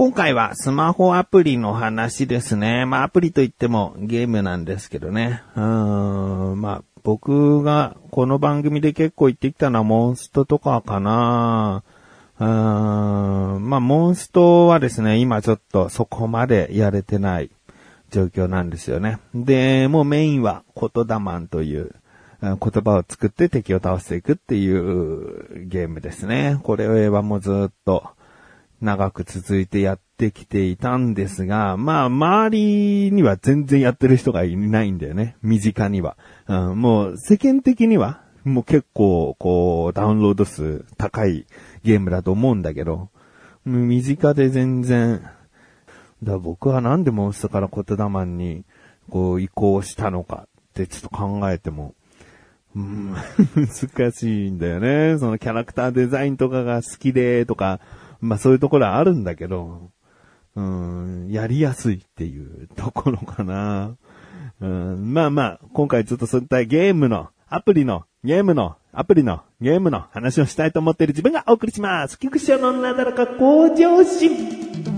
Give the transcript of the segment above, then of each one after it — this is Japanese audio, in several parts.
今回はスマホアプリの話ですね。まあアプリといってもゲームなんですけどね。うん、まあ僕がこの番組で結構言ってきたのはモンストとかかな。うーん、まあモンストはですね、今ちょっとそこまでやれてない状況なんですよね。で、もうメインは言霊マンという言葉を作って敵を倒していくっていうゲームですね。これはもうずっと長く続いてやってきていたんですが、まあ、周りには全然やってる人がいないんだよね。身近には。うん、もう、世間的には、もう結構、こう、ダウンロード数高いゲームだと思うんだけど、身近で全然、だ僕はなんでモンストからコトダマンに、こう、移行したのかってちょっと考えても、うん、難しいんだよね。そのキャラクターデザインとかが好きでとか、まあそういうところはあるんだけど、うん、やりやすいっていうところかな。うん、まあまあ、今回ちょっとそういったゲームの、アプリの、ゲームの、アプリの、ゲームの話をしたいと思っている自分がお送りします。菊池のなだらか向上心。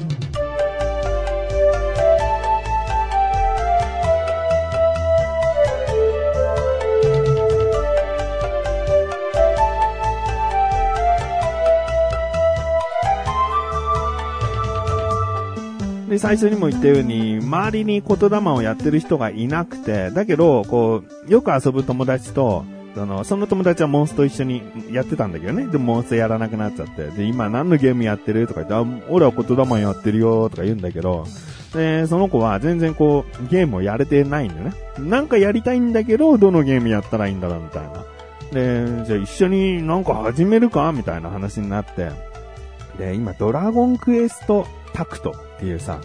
で、最初にも言ったように、周りに言霊をやってる人がいなくて、だけど、こう、よく遊ぶ友達と、その、その友達はモンスト一緒にやってたんだけどね。でモンストやらなくなっちゃって。で、今何のゲームやってるとか言って、あ、俺は言霊やってるよとか言うんだけど、で、その子は全然こう、ゲームをやれてないんだよね。なんかやりたいんだけど、どのゲームやったらいいんだろうみたいな。で、じゃあ一緒になんか始めるかみたいな話になって。で、今ドラゴンクエストタクトっていうさ、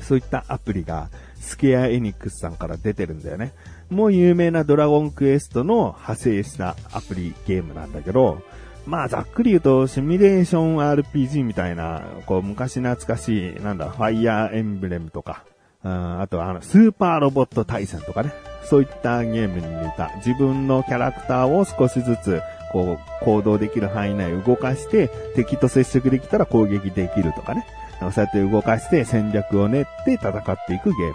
そういったアプリがスケアエニックスさんから出てるんだよね。もう有名なドラゴンクエストの派生したアプリゲームなんだけど、まあざっくり言うとシミュレーション RPG みたいな、こう昔懐かしい、なんだ、ファイヤーエンブレムとか、うんあとはあの、スーパーロボット対戦とかね。そういったゲームに似た自分のキャラクターを少しずつこう行動できる範囲内動かして敵と接触できたら攻撃できるとかね。そうやって動かして戦略を練って戦っていくゲーム。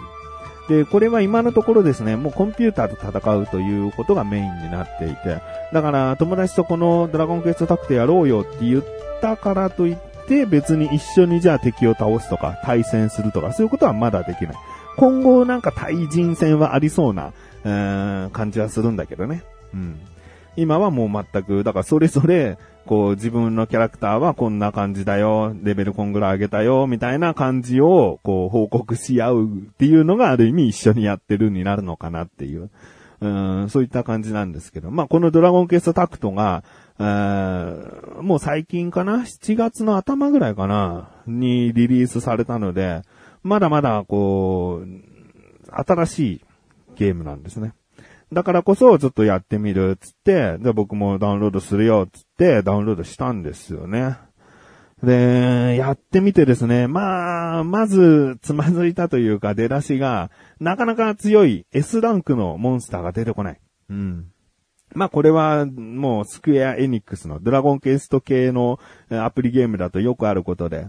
で、これは今のところですね、もうコンピューターと戦うということがメインになっていて、だから友達とこのドラゴンクエストタクトやろうよって言ったからといって、別に一緒にじゃあ敵を倒すとか対戦するとかそういうことはまだできない。今後なんか対人戦はありそうな、えー、感じはするんだけどね。うん。今はもう全く、だからそれぞれ、こう自分のキャラクターはこんな感じだよ、レベルこんぐらい上げたよ、みたいな感じをこう報告し合うっていうのがある意味一緒にやってるになるのかなっていう。うん、そういった感じなんですけど。まあ、このドラゴンクエストタクトが、もう最近かな ?7 月の頭ぐらいかな？にリリースされたので、まだまだこう、新しいゲームなんですね。だからこそ、ちょっとやってみる、つって、で、僕もダウンロードするよ、つって、ダウンロードしたんですよね。で、やってみてですね、まあ、まず、つまずいたというか、出だしが、なかなか強い S ランクのモンスターが出てこない。うん。まあこれはもうスクエアエニックスのドラゴンクエスト系のアプリゲームだとよくあることで、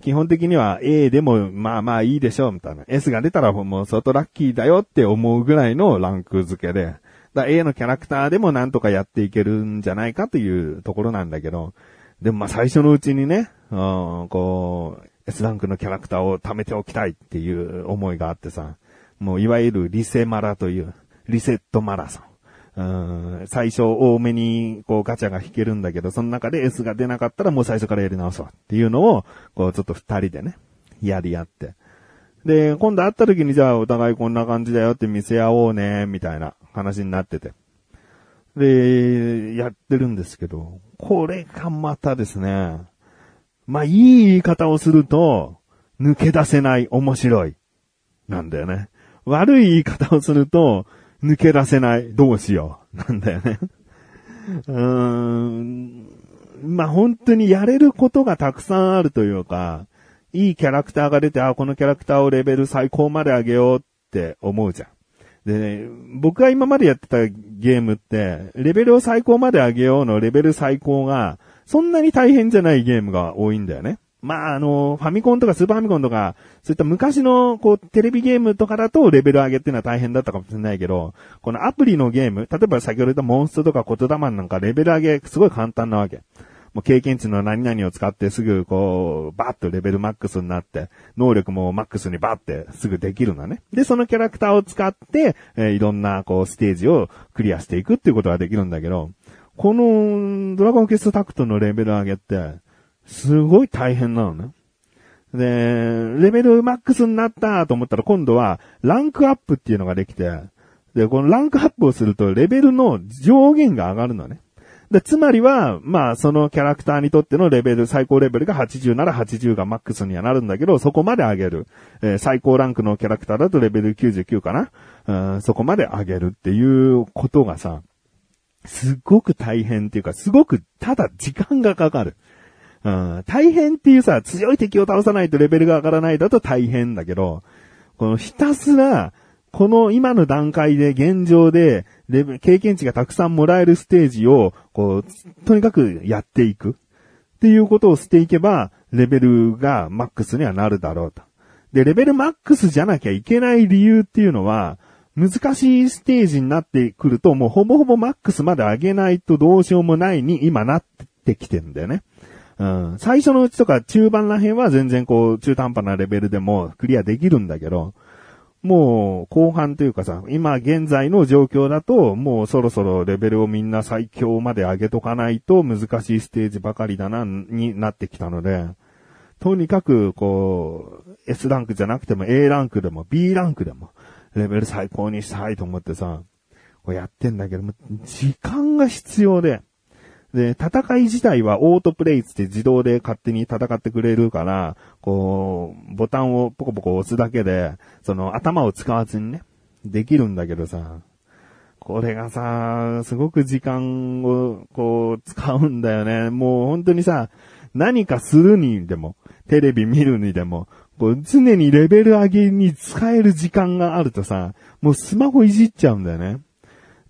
基本的には A でもまあまあいいでしょうみたいな。S が出たらもう相当ラッキーだよって思うぐらいのランク付けで。だ A のキャラクターでもなんとかやっていけるんじゃないかというところなんだけど、でもまあ最初のうちにね、うん、こう、S ランクのキャラクターを貯めておきたいっていう思いがあってさ、もういわゆるリセマラという、リセットマラソン。最初多めにこうガチャが引けるんだけど、その中で S が出なかったらもう最初からやり直すわっていうのを、こうちょっと二人でね、やり合って。で、今度会った時にじゃあお互いこんな感じだよって見せ合おうね、みたいな話になってて。で、やってるんですけど、これがまたですね、まあ、いい言い方をすると、抜け出せない面白い。なんだよね。悪い言い方をすると、抜け出せない、どうしよう、なんだよね。うーん。まあ、本当にやれることがたくさんあるというか、いいキャラクターが出て、あ、このキャラクターをレベル最高まで上げようって思うじゃん。でね、僕が今までやってたゲームって、レベルを最高まで上げようのレベル最高が、そんなに大変じゃないゲームが多いんだよね。まあ、あの、ファミコンとかスーパーファミコンとか、そういった昔の、こう、テレビゲームとかだとレベル上げっていうのは大変だったかもしれないけど、このアプリのゲーム、例えば先ほど言ったモンストとか言霊なんかレベル上げすごい簡単なわけ。もう経験値の何々を使ってすぐこう、バッとレベルマックスになって、能力もマックスにバーってすぐできるのね。で、そのキャラクターを使って、えー、いろんなこう、ステージをクリアしていくっていうことができるんだけど、この、ドラゴンクエストタクトのレベル上げって、すごい大変なのね。で、レベルマックスになったと思ったら今度はランクアップっていうのができて、で、このランクアップをするとレベルの上限が上がるのね。で、つまりは、まあ、そのキャラクターにとってのレベル、最高レベルが80なら80がマックスにはなるんだけど、そこまで上げる。えー、最高ランクのキャラクターだとレベル99かな、うん、そこまで上げるっていうことがさ、すごく大変っていうか、すごくただ時間がかかる。うん、大変っていうさ、強い敵を倒さないとレベルが上がらないだと大変だけど、このひたすら、この今の段階で現状で、レベ経験値がたくさんもらえるステージを、こう、とにかくやっていく。っていうことをしていけば、レベルがマックスにはなるだろうと。で、レベルマックスじゃなきゃいけない理由っていうのは、難しいステージになってくると、もうほぼほぼマックスまで上げないとどうしようもないに今なってきてるんだよね。うん。最初のうちとか中盤ら辺は全然こう中途半端なレベルでもクリアできるんだけど、もう後半というかさ、今現在の状況だと、もうそろそろレベルをみんな最強まで上げとかないと難しいステージばかりだな、になってきたので、とにかくこう、S ランクじゃなくても A ランクでも B ランクでも、レベル最高にしたいと思ってさ、こうやってんだけども、時間が必要で、で、戦い自体はオートプレイって自動で勝手に戦ってくれるから、こう、ボタンをポコポコ押すだけで、その頭を使わずにね、できるんだけどさ、これがさ、すごく時間をこう使うんだよね。もう本当にさ、何かするにでも、テレビ見るにでも、こう常にレベル上げに使える時間があるとさ、もうスマホいじっちゃうんだよね。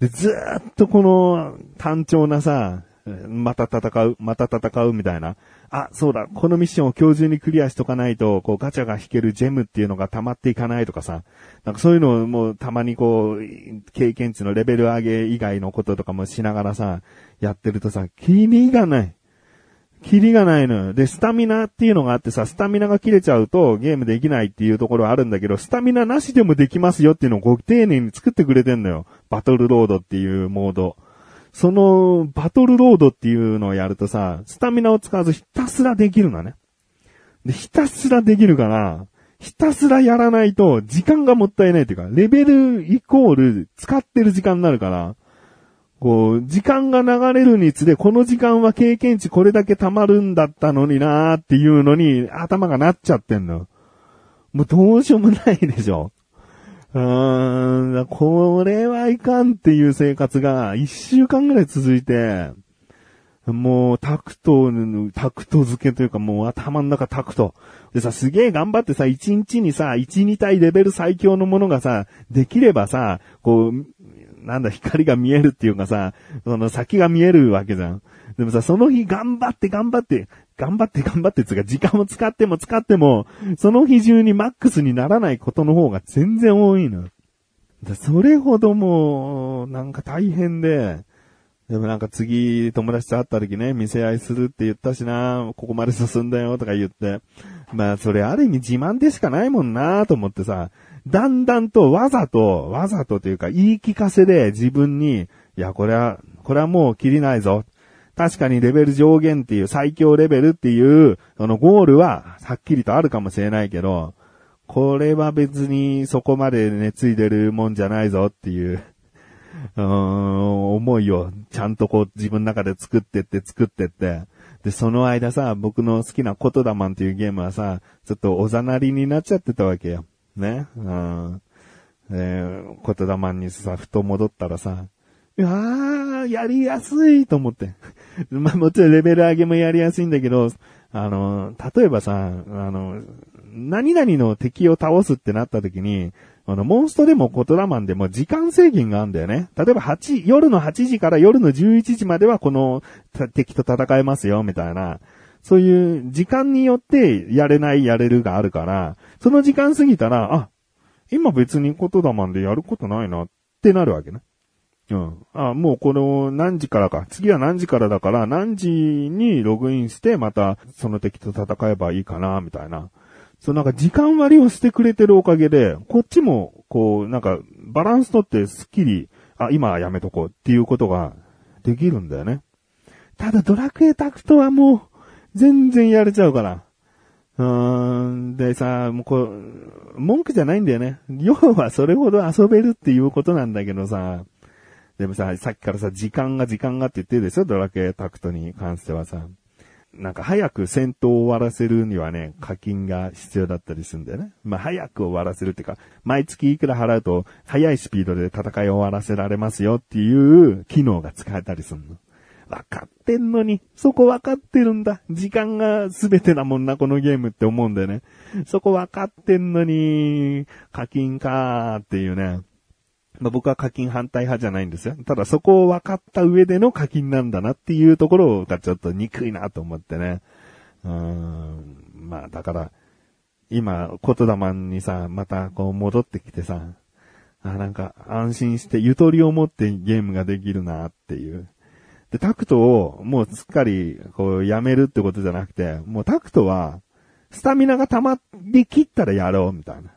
で、ずーっとこの単調なさ、また戦う、また戦うみたいな。あ、そうだ、このミッションを今日中にクリアしとかないと、こうガチャが引けるジェムっていうのが溜まっていかないとかさ。なんかそういうのをもうたまにこう、経験値のレベル上げ以外のこととかもしながらさ、やってるとさ、キリがない。キリがないのよ。で、スタミナっていうのがあってさ、スタミナが切れちゃうとゲームできないっていうところはあるんだけど、スタミナなしでもできますよっていうのをご丁寧に作ってくれてんのよ。バトルロードっていうモード。その、バトルロードっていうのをやるとさ、スタミナを使わずひたすらできるのね。で、ひたすらできるから、ひたすらやらないと時間がもったいないっていうか、レベルイコール使ってる時間になるから、こう、時間が流れるにつれ、この時間は経験値これだけ溜まるんだったのになーっていうのに頭がなっちゃってんの。もうどうしようもないでしょ。うーん、これはいかんっていう生活が一週間ぐらい続いて、もうタクト、タクト付けというかもう頭の中タクト。でさ、すげえ頑張ってさ、一日にさ、一、二体レベル最強のものがさ、できればさ、こう、なんだ、光が見えるっていうかさ、その先が見えるわけじゃん。でもさ、その日頑張って頑張って、頑張って頑張ってつうか、時間を使っても使っても、その日中にマックスにならないことの方が全然多いの。それほどもう、なんか大変で、でもなんか次、友達と会った時ね、見せ合いするって言ったしな、ここまで進んだよとか言って。まあ、それある意味自慢でしかないもんなと思ってさ、だんだんとわざと、わざとというか言い聞かせで自分に、いや、これは、これはもう切りないぞ。確かにレベル上限っていう最強レベルっていう、そのゴールははっきりとあるかもしれないけど、これは別にそこまで熱い出るもんじゃないぞっていう、うーん、思いをちゃんとこう自分の中で作ってって作ってって、で、その間さ、僕の好きなコトダマンっていうゲームはさ、ちょっとおざなりになっちゃってたわけよ。ね。うん。えー、コトダマンにさ、ふと戻ったらさ、いやー、やりやすいと思って。まあもちろんレベル上げもやりやすいんだけど、あの、例えばさ、あの、何々の敵を倒すってなった時に、あの、モンストでもコトラマンでも時間制限があるんだよね。例えば8、夜の8時から夜の11時まではこの敵と戦えますよ、みたいな。そういう時間によってやれないやれるがあるから、その時間過ぎたら、あ、今別に言霊でやることないなってなるわけね。うん。あ、もうこの何時からか。次は何時からだから何時にログインしてまたその敵と戦えばいいかな、みたいな。そうなんか時間割をしてくれてるおかげで、こっちもこうなんかバランスとってスッキリ、あ、今はやめとこうっていうことができるんだよね。ただドラクエタクトはもう全然やれちゃうから。うーん。でさ、もうこう、文句じゃないんだよね。要はそれほど遊べるっていうことなんだけどさ、でもさ、さっきからさ、時間が時間がって言ってるでしょ？ドラクエタクトに関してはさ。なんか早く戦闘を終わらせるにはね、課金が必要だったりするんだよね。まあ早く終わらせるっていうか、毎月いくら払うと、早いスピードで戦いを終わらせられますよっていう機能が使えたりするの。わかってんのに、そこわかってるんだ。時間が全てだもんな、このゲームって思うんだよね。そこわかってんのに、課金かーっていうね。まあ、僕は課金反対派じゃないんですよ。ただそこを分かった上での課金なんだなっていうところがちょっと憎いなと思ってね。うーん。まあだから、今、言霊にさ、またこう戻ってきてさ、あ、なんか安心してゆとりを持ってゲームができるなっていう。で、タクトをもうすっかりこうやめるってことじゃなくて、もうタクトは、スタミナが溜まりきったらやろうみたいな。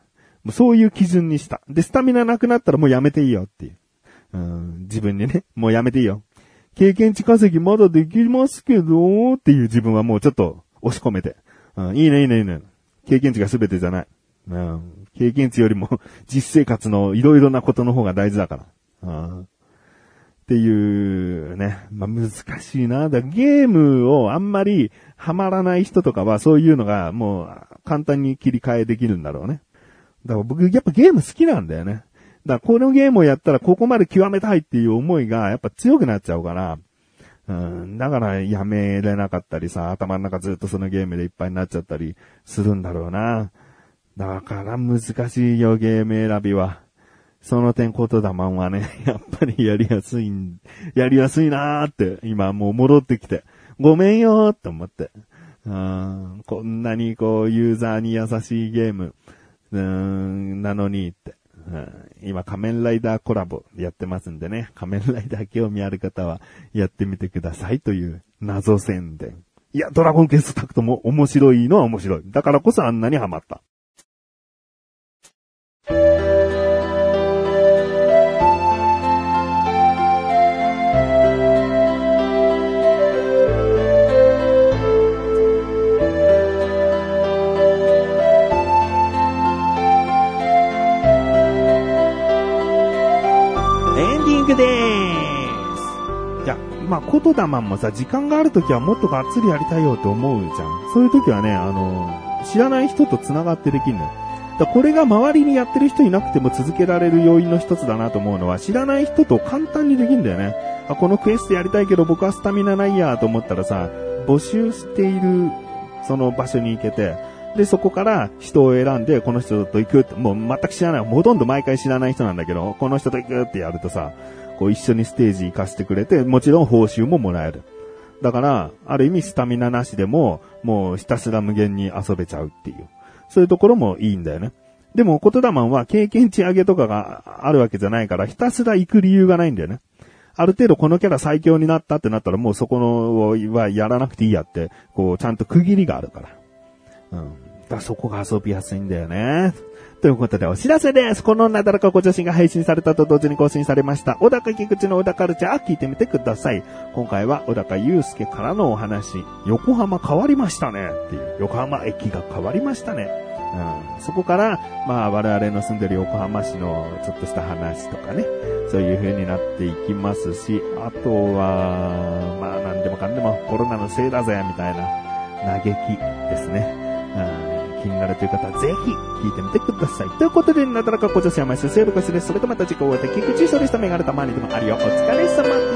もうそういう基準にした。で、スタミナなくなったらもうやめていいよっていう。うん、自分にね、もうやめていいよ。経験値稼ぎまだできますけど、っていう自分はもうちょっと押し込めて。うん、いいねいいねいいね。経験値が全てじゃない。うん、経験値よりも 実生活のいろいろなことの方が大事だから。うん、っていうね、まあ、難しいな。だゲームをあんまりハマらない人とかはそういうのがもう簡単に切り替えできるんだろうね。だから僕やっぱゲーム好きなんだよね。だからこのゲームをやったらここまで極めたいっていう思いがやっぱ強くなっちゃうから、うん、だからやめれなかったりさ、頭の中ずっとそのゲームでいっぱいになっちゃったりするんだろうな。だから難しいよ、ゲーム選びは。その点、言霊はね、やっぱりやりやすいん、やりやすいなーって、今もう戻ってきて、ごめんよーって思って。うん、こんなにこう、ユーザーに優しいゲーム、うーん、なのにって。うん今、仮面ライダーコラボやってますんでね。仮面ライダー興味ある方はやってみてくださいという謎宣伝。いや、ドラゴンクエストタクトも面白いのは面白い。だからこそあんなにハマった。言霊もさ、時間があるときはもっとがっつりやりたいよって思うじゃん。そういうときはね、あの、知らない人と繋がってできるのよ。だこれが周りにやってる人いなくても続けられる要因の一つだなと思うのは、知らない人と簡単にできるんだよね。あ、このクエストやりたいけど僕はスタミナないやと思ったらさ、募集している、その場所に行けて、で、そこから人を選んで、この人と行くって、もう全く知らない、ほとんど毎回知らない人なんだけど、この人と行くってやるとさ、こう一緒にステージ行かせてくれて、もちろん報酬ももらえる。だから、ある意味スタミナなしでも、もうひたすら無限に遊べちゃうっていう。そういうところもいいんだよね。でも、言霊は経験値上げとかがあるわけじゃないから、ひたすら行く理由がないんだよね。ある程度このキャラ最強になったってなったら、もうそこのはやらなくていいやって、こう、ちゃんと区切りがあるから。うん。だからそこが遊びやすいんだよね。ということでお知らせです。このなだらかご女子が配信されたと同時に更新されました。小高菊池の小高カルチャー聞いてみてください。今回は小高祐介からのお話。横浜変わりましたね。っていう。横浜駅が変わりましたね。うん。そこから、まあ我々の住んでる横浜市のちょっとした話とかね。そういう風になっていきますし、あとは、まあ何でもかんでもコロナのせいだぜ、みたいな嘆きですね。うん気になるという方はぜひ聞いてみてください。ということで、なだらかご女子は毎週セールコスです。それとまた次回お会いできくちそれしたメガネたまにでもあるよ。お疲れ様